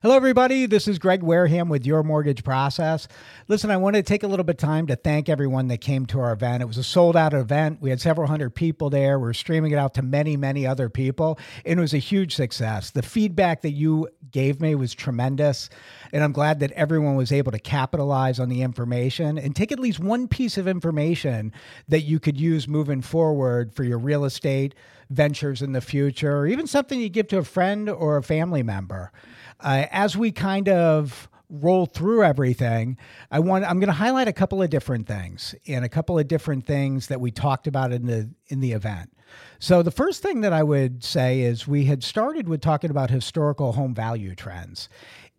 Hello, everybody. This is Greg Wareham with Your Mortgage Process. Listen, I want to take a little bit of time to thank everyone that came to our event. It was a sold out event. We had several hundred people there. We are streaming it out to many, many other people, and it was a huge success. The feedback that you gave me was tremendous, and I'm glad that everyone was able to capitalize on the information and take at least one piece of information that you could use moving forward for your real estate ventures in the future, or even something you give to a friend or a family member. Uh, as we kind of roll through everything, I want I'm going to highlight a couple of different things and a couple of different things that we talked about in the in the event. So the first thing that I would say is we had started with talking about historical home value trends.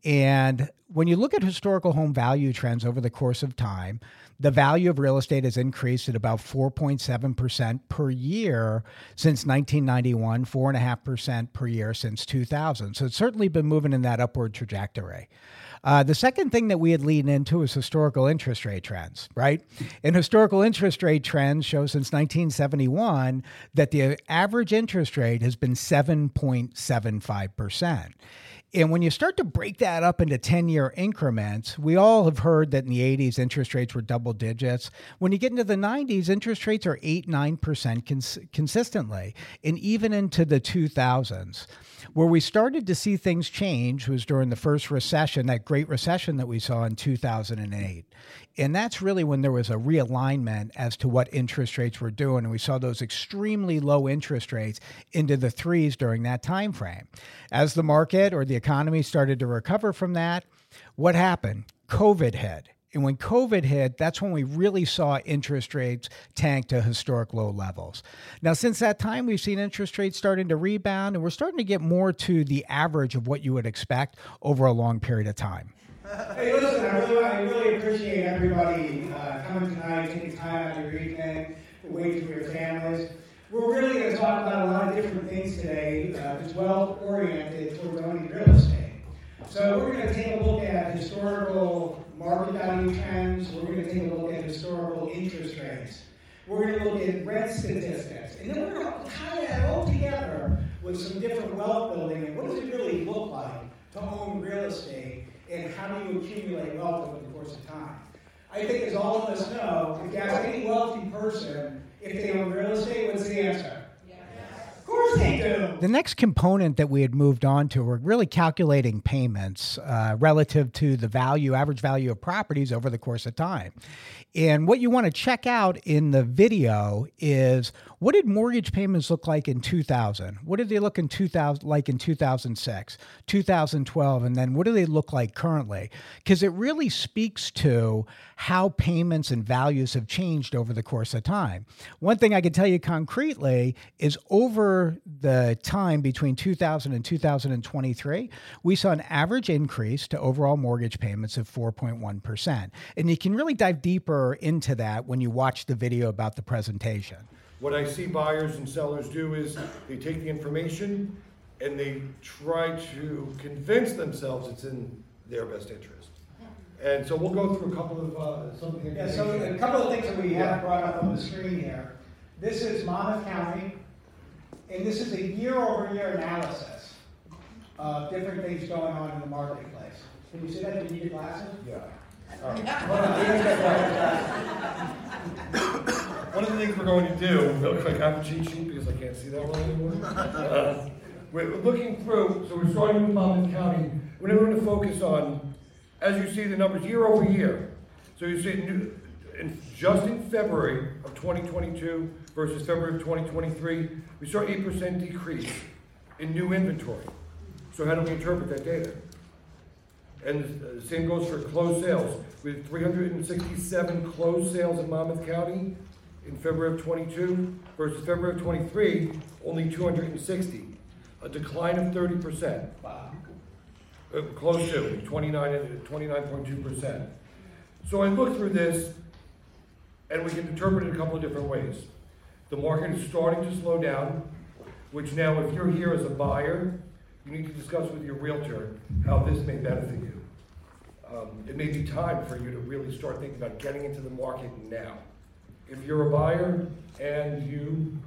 And when you look at historical home value trends over the course of time, the value of real estate has increased at about 4.7% per year since 1991, 4.5% per year since 2000. So it's certainly been moving in that upward trajectory. Uh, the second thing that we had leaned into is historical interest rate trends, right? And historical interest rate trends show since 1971 that the average interest rate has been 7.75%. And when you start to break that up into 10 year increments, we all have heard that in the 80s, interest rates were double digits. When you get into the 90s, interest rates are 8 9% cons- consistently, and even into the 2000s. Where we started to see things change was during the first recession, that great recession that we saw in 2008. And that's really when there was a realignment as to what interest rates were doing. And we saw those extremely low interest rates into the threes during that time frame. As the market or the economy started to recover from that, what happened? COVID hit. And when COVID hit, that's when we really saw interest rates tank to historic low levels. Now, since that time, we've seen interest rates starting to rebound, and we're starting to get more to the average of what you would expect over a long period of time. Hey, listen, I really, I really appreciate everybody uh, coming tonight, taking time out of your evening, waiting for your families. We're really going to talk about a lot of different things today uh, that's well oriented towards owning real estate. So we're going to take a look at historical market value trends. We're going to take a look at historical interest rates. We're going to look at rent statistics. And then we're going to tie that all together with some different wealth building and what does it really look like to own real estate and how do you accumulate wealth over the course of time. I think as all of us know, if you ask any wealthy person if they own real estate, what's the answer? Of course they do. The next component that we had moved on to were really calculating payments uh, relative to the value, average value of properties over the course of time. And what you want to check out in the video is what did mortgage payments look like in 2000? What did they look in 2000 like in 2006, 2012, and then what do they look like currently? Because it really speaks to how payments and values have changed over the course of time. One thing I can tell you concretely is over the time between 2000 and 2023, we saw an average increase to overall mortgage payments of 4.1%. And you can really dive deeper into that when you watch the video about the presentation. What I see buyers and sellers do is they take the information and they try to convince themselves it's in their best interest. And so we'll go through a couple of uh, something. Yeah, so a couple of things that we have brought up on the screen here. This is Monmouth County, and this is a year-over-year analysis of different things going on in the marketplace. Can you see that? Do you need your glasses? Yeah. One of the things we're going to do, real quick, I have a cheat sheet because I can't see that well anymore. Uh, we're looking through, so we're starting with Monmouth County. We're going to focus on as you see the numbers year over year. So you see new, in, just in February of 2022 versus February of 2023, we saw 8% decrease in new inventory. So how do we interpret that data? And the same goes for closed sales. We had 367 closed sales in Monmouth County in February of 22 versus February of 23, only 260, a decline of 30%. Wow. Uh, close to 29, 29.2%. So I looked through this, and we can interpret it a couple of different ways. The market is starting to slow down, which now, if you're here as a buyer, you need to discuss with your realtor how this may benefit you. Um, it may be time for you to really start thinking about getting into the market now. If you're a buyer and you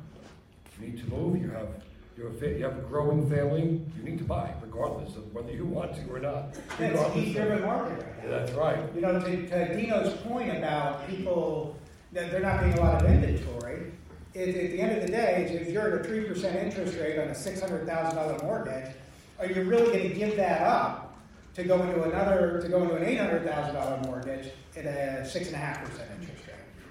need to move, you have you're a you have a growing family, you need to buy, regardless of whether you want to or not. It's Regardless a of- heat-driven market right Yeah, now. That's right. You know, to, to Dino's point about people, that there not being a lot of inventory, it, at the end of the day, if you're at a three percent interest rate on a six hundred thousand dollar mortgage, are you really gonna give that up to go into another, to go into an eight hundred thousand dollar mortgage at a six and a half percent interest rate?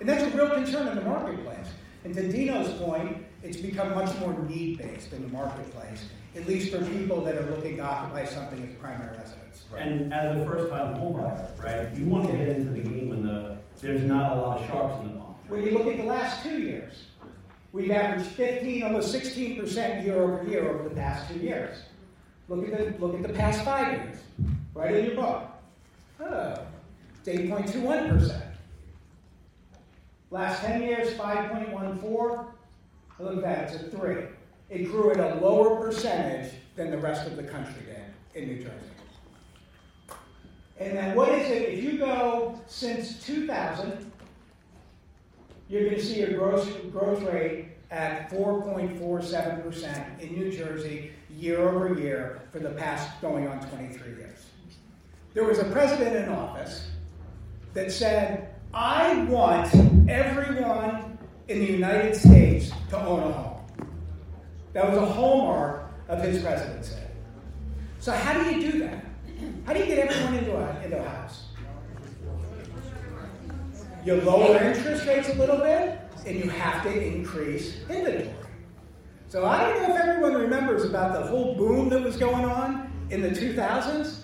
And that's a real concern in the marketplace. And to Dino's point, it's become much more need-based in the marketplace, at least for people that are looking to occupy something as primary residence. And as a first-time homebuyer, right, you want to get into the game when the, there's not a lot of sharks in the pond. When you look at the last two years, we've averaged 15, almost 16% year over year over the past two years. Look at the, look at the past five years, right in your book. Oh, it's 8.21%. Last 10 years, 5.14. Look at that, it's a three. It grew at a lower percentage than the rest of the country did in New Jersey. And then what is it, if you go since 2000, you're going to see a gross growth rate at 4.47% in New Jersey year over year for the past going on 23 years. There was a president in office that said, I want everyone in the United States to own a home. That was a hallmark of his presidency. So, how do you do that? How do you get everyone into a, into a house? You lower interest rates a little bit, and you have to increase inventory. So I don't know if everyone remembers about the whole boom that was going on in the 2000s.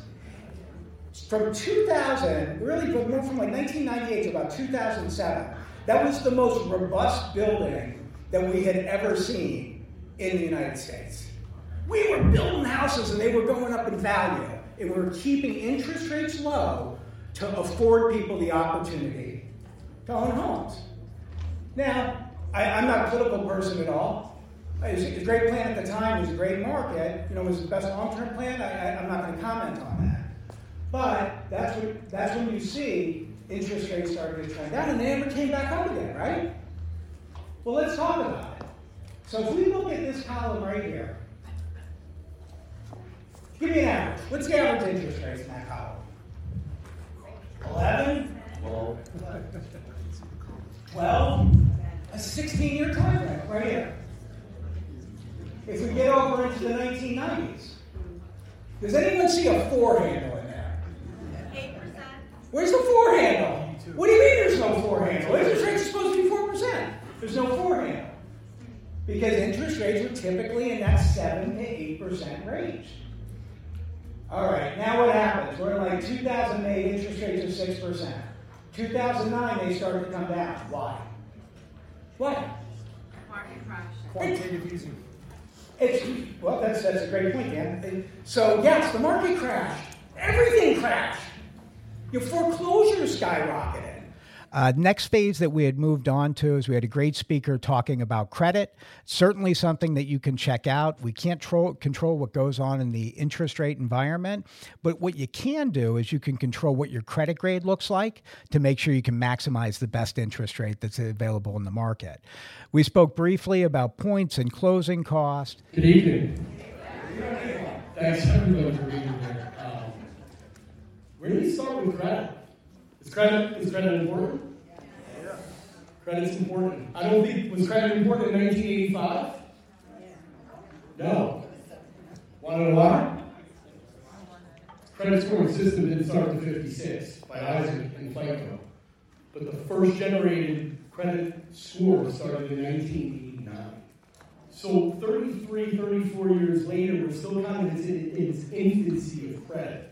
From 2000, really from, from like 1998 to about 2007, that was the most robust building that we had ever seen in the United States. We were building houses and they were going up in value, and we were keeping interest rates low to afford people the opportunity to own homes. Now, I, am not a political person at all. It was a great plan at the time. It was a great market. You know, it was the best long-term plan? I, I, I'm not going to comment on that. But that's what, that's when you see interest rates starting to trend down, and they never came back up again, right? Well, let's talk about it. So if we look at this column right here, give me an average. What's the average interest rates in that column? 11? Well, 12? A 16 year time frame right here. If we get over into the 1990s, does anyone see a four handle in there? Eight percent. Where's the four handle? What do you mean there's no four handle? Interest rates are supposed to be 4%. There's no four handle. Because interest rates are typically in that 7 to 8% range. All right, now what happens? We're in like 2008, interest rates are 6%. 2009, they started to come down. Why? What? Market crash. Quantitative easing. It's well, that's that's a great point, Dan. So yes, the market crashed. Everything crashed. Your foreclosures skyrocketed. Uh, next phase that we had moved on to is we had a great speaker talking about credit. Certainly something that you can check out. We can't tro- control what goes on in the interest rate environment, but what you can do is you can control what your credit grade looks like to make sure you can maximize the best interest rate that's available in the market. We spoke briefly about points and closing cost. Good evening. Thanks everybody for being here. You start with credit? Is credit is credit important? Credit's important. I don't think was credit important in 1985. No. Want to know why? Credit scoring system didn't start in 56 by Isaac and FICO, but the first generated credit score started in 1989. So 33, 34 years later, we're still kind of in its infancy of credit.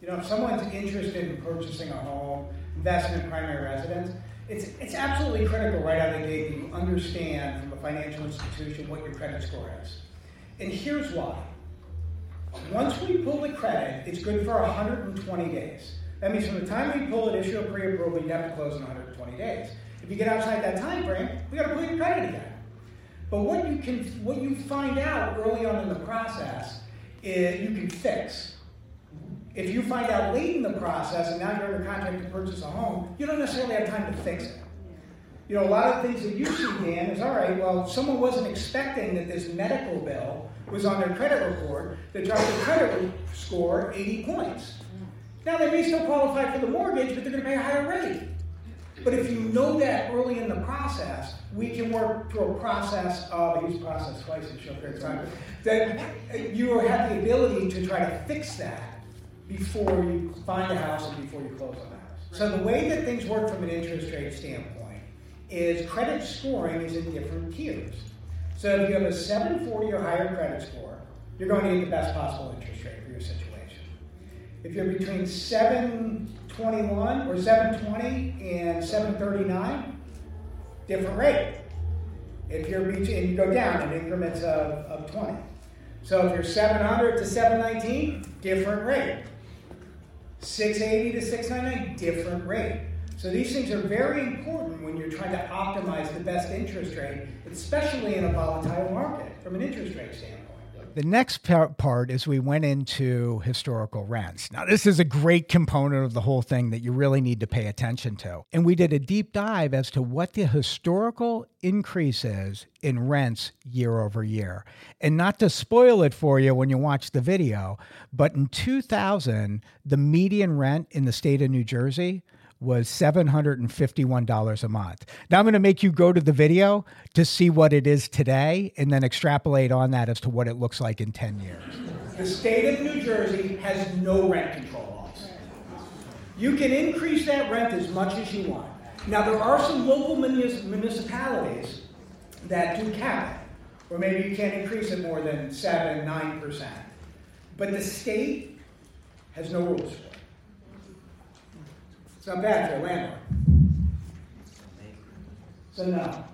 You know, if someone's interested in purchasing a home, investment in primary residence, it's it's absolutely critical right out of the gate that you understand from a financial institution what your credit score is. And here's why. Once we pull the credit, it's good for 120 days. That means from the time we pull it, issue a pre-approval, you have to close in 120 days. If you get outside that time frame, we got to pull your credit again. But what you can, what you find out early on in the process, is you can fix. If you find out late in the process and now you're under contract to purchase a home, you don't necessarily have time to fix it. You know, a lot of things that you see, Dan, is all right, well, someone wasn't expecting that this medical bill was on their credit report that dropped their credit score 80 points. Now they may still qualify for the mortgage, but they're going to pay a higher rate. But if you know that early in the process, we can work through a process of, I use process twice in short period of time, that you have the ability to try to fix that before you find a house and before you close on the house. So the way that things work from an interest rate standpoint is credit scoring is in different tiers. So if you have a 740 or higher credit score, you're going to get the best possible interest rate for your situation. If you're between 721 or 720 and 739, different rate. If you're between, you go down in increments of, of 20. So if you're 700 to 719, different rate. 680 to 699, different rate. So these things are very important when you're trying to optimize the best interest rate, especially in a volatile market from an interest rate standpoint. The next part is we went into historical rents. Now, this is a great component of the whole thing that you really need to pay attention to. And we did a deep dive as to what the historical increase is in rents year over year. And not to spoil it for you when you watch the video, but in 2000, the median rent in the state of New Jersey was $751 a month. Now I'm going to make you go to the video to see what it is today and then extrapolate on that as to what it looks like in 10 years. The state of New Jersey has no rent control laws. You can increase that rent as much as you want. Now, there are some local municipalities that do cap it, or maybe you can't increase it more than 7 9%. But the state has no rules for it. It's not bad for a landlord. So no.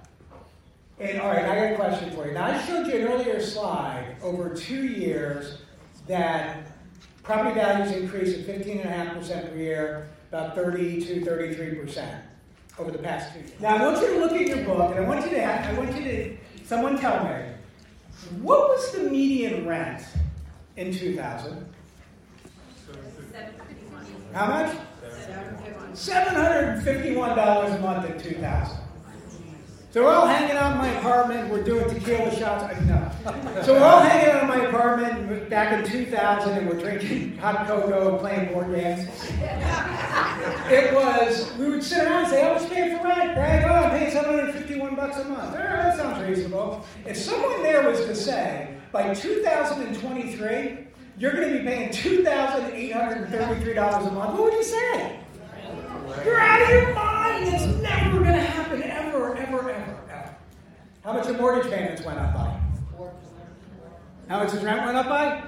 And all right, I got a question for you. Now I showed you an earlier slide over two years that property values increased at 15.5% per year, about 30 to 33% over the past two years. Now I want you to look at your book, and I want you to have, I want you to someone tell me what was the median rent in 2000? How much? $751 a month in 2000. So we're all hanging out in my apartment. We're doing tequila shots. No. So we're all hanging out in my apartment back in 2000, and we're drinking hot cocoa playing board games. It was. We would sit around and say, oh, "I was paying for rent, Greg. Oh, I'm paying 751 bucks a month. Oh, that sounds reasonable." If someone there was to say, by 2023, you're going to be paying $2,833 a month, what would you say? You're out of your mind. It's never going to happen, ever, ever, ever, ever. How much your mortgage payments went up by? How much his rent went up by?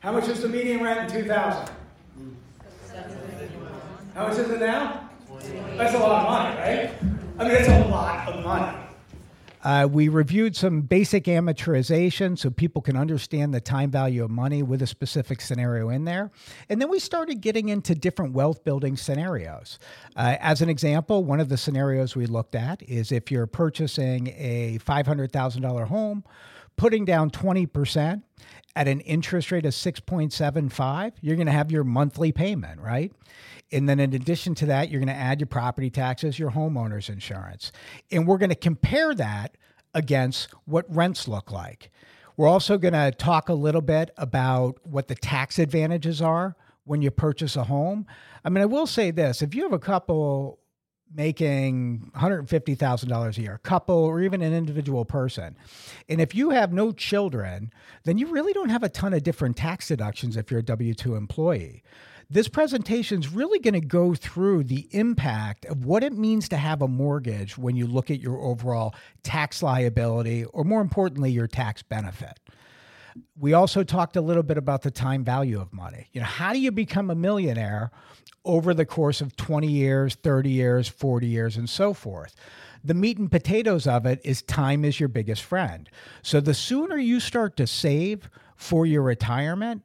How much is the median rent in 2000? How much is it now? That's a lot of money, right? I mean, that's a lot of money. Uh, we reviewed some basic amortization so people can understand the time value of money with a specific scenario in there. And then we started getting into different wealth building scenarios. Uh, as an example, one of the scenarios we looked at is if you're purchasing a $500,000 home, putting down 20% at an interest rate of 6.75, you're going to have your monthly payment, right? And then in addition to that, you're going to add your property taxes, your homeowner's insurance. And we're going to compare that against what rents look like. We're also going to talk a little bit about what the tax advantages are when you purchase a home. I mean, I will say this if you have a couple making $150,000 a year, a couple, or even an individual person. And if you have no children, then you really don't have a ton of different tax deductions if you're a W 2 employee. This presentation is really going to go through the impact of what it means to have a mortgage when you look at your overall tax liability, or more importantly, your tax benefit. We also talked a little bit about the time value of money. You know, how do you become a millionaire over the course of 20 years, 30 years, 40 years, and so forth? the meat and potatoes of it is time is your biggest friend. So the sooner you start to save for your retirement,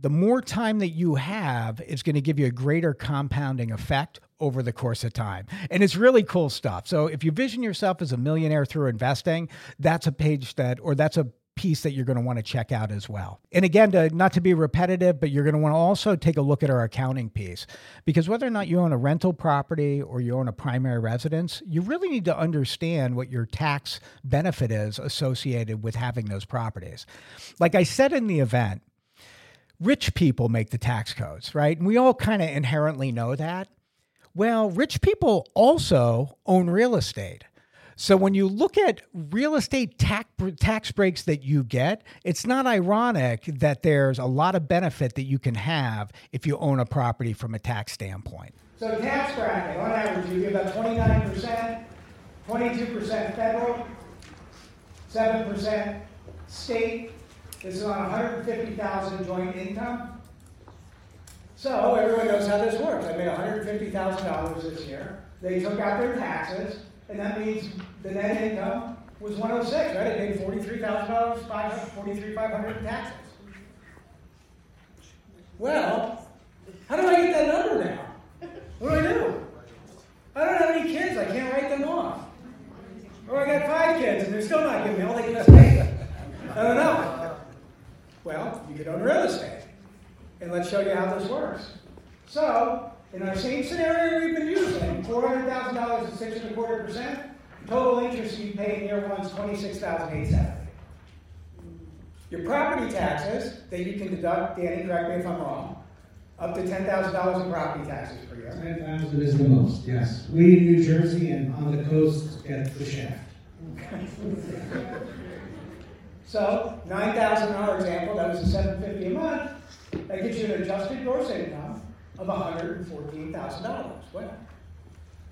the more time that you have is going to give you a greater compounding effect over the course of time. And it's really cool stuff. So if you vision yourself as a millionaire through investing, that's a page that, or that's a piece that you're going to want to check out as well. And again, to, not to be repetitive, but you're going to want to also take a look at our accounting piece because whether or not you own a rental property or you own a primary residence, you really need to understand what your tax benefit is associated with having those properties. Like I said in the event, rich people make the tax codes, right? And we all kind of inherently know that. Well, rich people also own real estate. So when you look at real estate tax, tax breaks that you get, it's not ironic that there's a lot of benefit that you can have if you own a property from a tax standpoint. So tax bracket, on average, you get about twenty-nine percent, twenty-two percent federal, seven percent state. This is on one hundred fifty thousand joint income. So everyone knows how this works. I made one hundred fifty thousand dollars this year. They took out their taxes, and that means the net income was one oh six, right? I paid forty-three thousand dollars, five, forty-three, five hundred in taxes. Well, how do I get that number now? What do I do? I don't have any kids. I can't write them off. Or I got five kids and they're still not giving me all they can pay. I don't know. Well, you could own real estate. And let's show you how this works. So, in our same scenario six and a quarter percent, total interest you pay in year one is 26,870. Your property taxes that you can deduct, Danny, correct me if I'm wrong, up to $10,000 in property taxes per year. Ten thousand is the most, yes. We in New Jersey and on the coast get the shaft. So, nine thousand dollar example, that was a seven fifty a month, that gives you an adjusted gross income of hundred and fourteen thousand dollars. Well,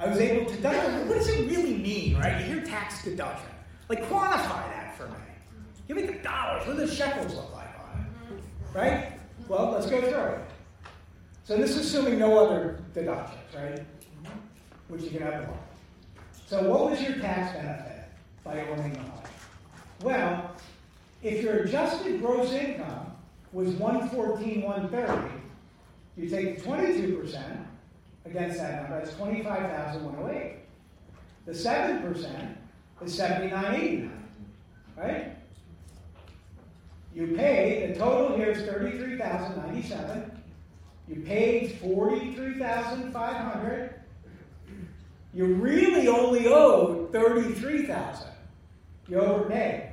I was able to deduct, what does it really mean, right? You hear tax deduction. Like quantify that for me. Give me the dollars, what do the shekels look like on it? Right? Well, let's go through it. So this is assuming no other deductions, right? Which you can have more. So what was your tax benefit by owning the home? Well, if your adjusted gross income was 114, 130, you take 22% against that number, that's 25,108. The 7% is 7989, right? You pay, the total here is 33,097. You paid 43,500. You really only owed 33,000. You overpaid.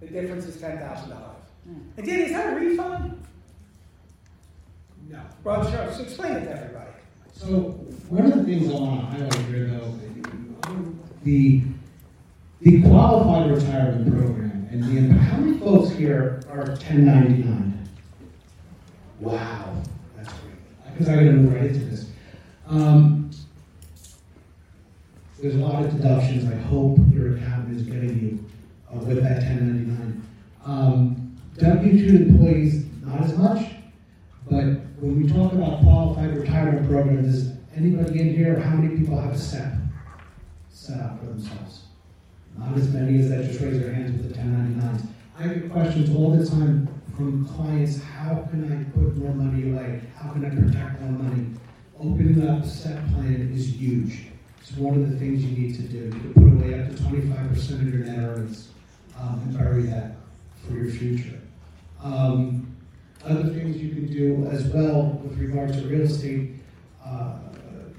The difference is ten thousand dollars. Hmm. And Danny, is that a refund? No. Sure. So explain it to everybody. So, one of the things I want to highlight here though, the, the qualified retirement program and the, how many folks here are ten ninety-nine? Wow, that's great. Because I gotta move right into this. Um, there's a lot of deductions. I hope your accountant is getting you uh, with that 1099. Um, W-2 employees, not as much, but when we talk about qualified retirement program, does anybody in here, how many people have a SEP set up for themselves? Not as many as that, just raise their hands with the 1099s. I get questions all the time from clients, how can I put more money away? How can I protect more money? Opening up SEP plan is huge. It's one of the things you need to do. Can put away up to 25% of your net earnings um, and bury that for your future. Um, other things you can do as well with regards to real estate, uh,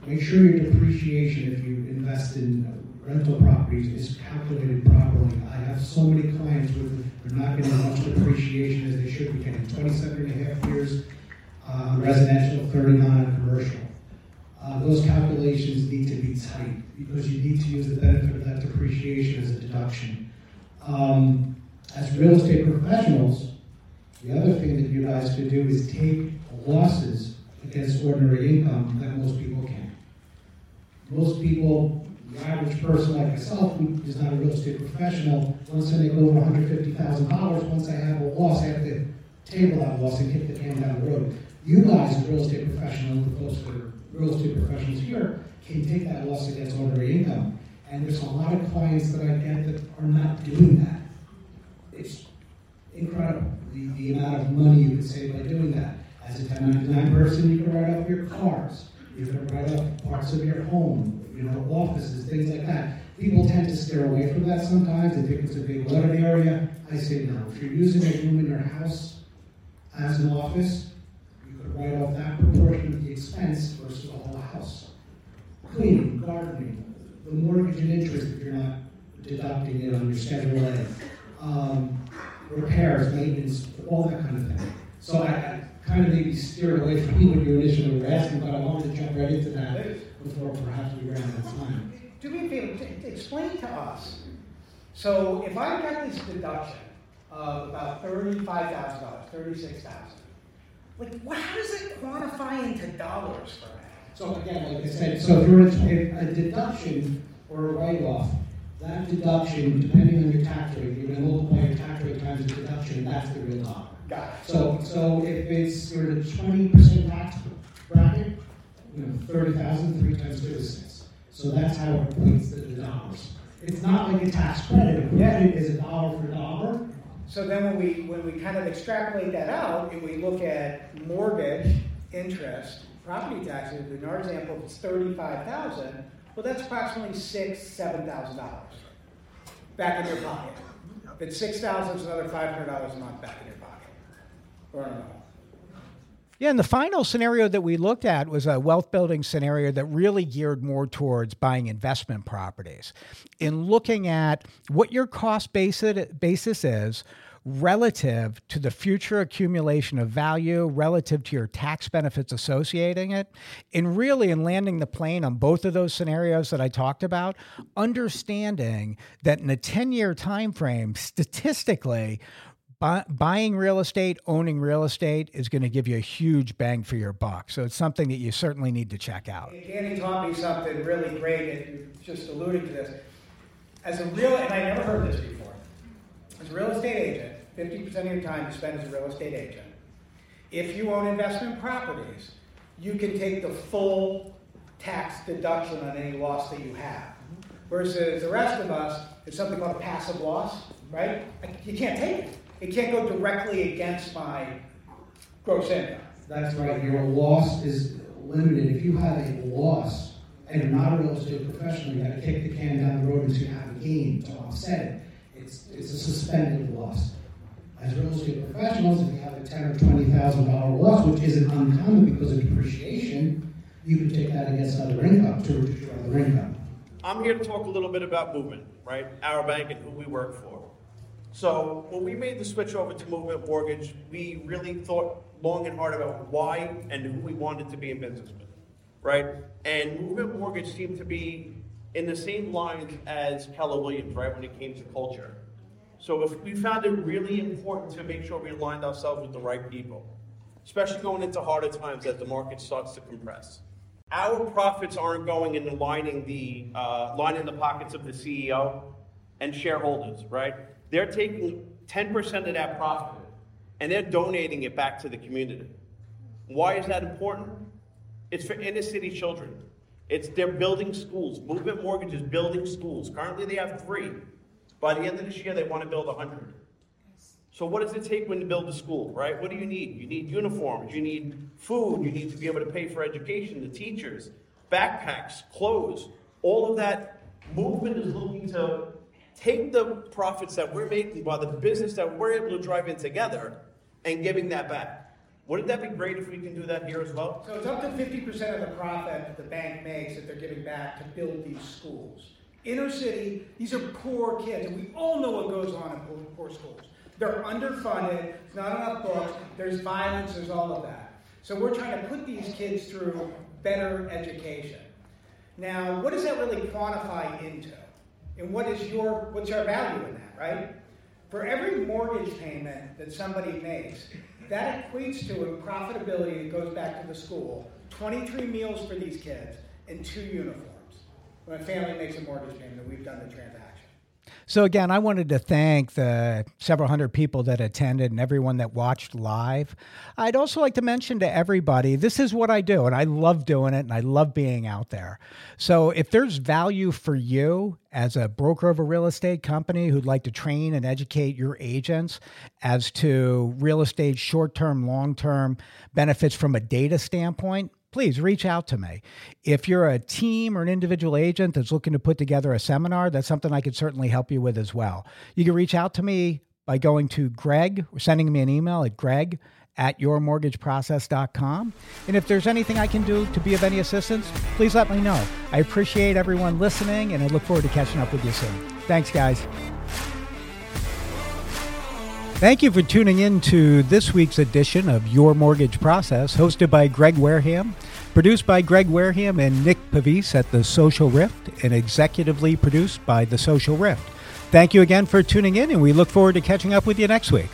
make sure your depreciation, if you invest in rental properties, is calculated properly. I have so many clients with they're not getting as much depreciation as they should be getting. 27 and a half years uh, residential, 39 on commercial. Uh, those calculations need to be tight because you need to use the benefit of that depreciation as a deduction. Um, as real estate professionals, the other thing that you guys could do is take losses against ordinary income that most people can't. Most people, the average person like myself, who is not a real estate professional, once I make over $150,000, once I have a loss, I have to table that loss and kick the can down the road. You guys, real estate professionals, the folks that are real estate professionals here, can take that loss against ordinary income. And there's a lot of clients that I get that are not doing that. It's incredible the, the amount of money you can save by doing that. As a 1099 person, you can write off your cars. You can write off parts of your home, you know, offices, things like that. People tend to steer away from that sometimes. They think it's a big loaded area. I say no. If you're using a room in your house as an office, you could write off that proportion of the expense versus the whole house. Cleaning, gardening, the mortgage and interest if you're not deducting it on your Schedule A. Um, repairs, maintenance, all that kind of thing. So I, I kind of maybe steered away from you when you initially were asking, but I wanted to jump right into that before perhaps we ran out of time. Do me a favor, explain to us. So if I got this deduction of about thirty-five thousand dollars, thirty-six thousand, like, what, how does it quantify into dollars for me? So again, like I said, so if you're a, a deduction or a write-off, that deduction, depending on your tax rate, you're gonna multiply your tax rate times the deduction, that's the real dollar. Got it. So, so if it's, you're in a twenty percent tax bracket, you know, thirty thousand, three times two is six. So that's how it equates to the dollars. It's not like a tax credit, a credit is a dollar for dollar. So then when we, when we kind of extrapolate that out and we look at mortgage, interest, property taxes, in our example, it's thirty-five thousand, well, that's approximately six, seven thousand dollars back in your pocket. It's six thousand, it's another five hundred dollars a month back in your pocket. Or. Yeah, and the final scenario that we looked at was a wealth building scenario that really geared more towards buying investment properties. In looking at what your cost basis basis is relative to the future accumulation of value, relative to your tax benefits associating it, and really in landing the plane on both of those scenarios that I talked about, understanding that in a 10-year time frame, statistically, buy, buying real estate, owning real estate is going to give you a huge bang for your buck. So it's something that you certainly need to check out. Danny taught me something really great, and you're just alluding to this. As a real, and I never heard this before, as a real estate agent, 50% of your time you spend as a real estate agent. If you own investment properties, you can take the full tax deduction on any loss that you have. Versus the rest of us, it's something called a passive loss, right? You can't take it. It can't go directly against my gross income. That's right, your loss is limited. If you have a loss and you're not a real estate professional, you gotta kick the can down the road until you have a gain to offset it. It's, it's a suspended loss. As real estate professionals, if you have a ten or twenty thousand dollar loss, which isn't uncommon because of depreciation, you can take that against other income to reduce your other income. I'm here to talk a little bit about Movement, right? Our bank and who we work for. So when we made the switch over to Movement Mortgage, we really thought long and hard about why and who we wanted to be in business with, right? And Movement Mortgage seemed to be in the same lines as Keller Williams, right, when it came to culture. So if we found it really important to make sure we aligned ourselves with the right people, especially going into harder times as the market starts to compress. Our profits aren't going into lining the uh, lining the pockets of the CEO and shareholders, right? They're taking 10% of that profit and they're donating it back to the community. Why is that important? It's for inner city children. It's they're building schools. Movement Mortgage is building schools. Currently, they have three. By the end of this year, they want to build 100. So, what does it take when you build a school, right? What do you need? You need uniforms, you need food, you need to be able to pay for education, the teachers, backpacks, clothes. All of that movement is looking to take the profits that we're making by the business that we're able to drive in together and giving that back. Wouldn't that be great if we can do that here as well? So it's up to fifty percent of the profit that the bank makes that they're giving back to build these schools. Inner city, these are poor kids, and we all know what goes on in poor, poor schools. They're underfunded, there's not enough books, there's violence, there's all of that. So we're trying to put these kids through better education. Now, what does that really quantify into? And what is your what's your value in that, right? For every mortgage payment that somebody makes, that equates to a profitability that goes back to the school, 23 meals for these kids, and two uniforms. When a family makes a mortgage payment, we've done the transaction. So, again, I wanted to thank the several hundred people that attended and everyone that watched live. I'd also like to mention to everybody this is what I do, and I love doing it and I love being out there. So, if there's value for you as a broker of a real estate company who'd like to train and educate your agents as to real estate short term, long term benefits from a data standpoint, please reach out to me. If you're a team or an individual agent that's looking to put together a seminar, that's something I could certainly help you with as well. You can reach out to me by going to Greg or sending me an email at greg at yourmortgageprocess.com. And if there's anything I can do to be of any assistance, please let me know. I appreciate everyone listening and I look forward to catching up with you soon. Thanks, guys. Thank you for tuning in to this week's edition of Your Mortgage Process, hosted by Greg Wareham, produced by Greg Wareham and Nick Pavis at The Social Rift, and executively produced by The Social Rift. Thank you again for tuning in, and we look forward to catching up with you next week.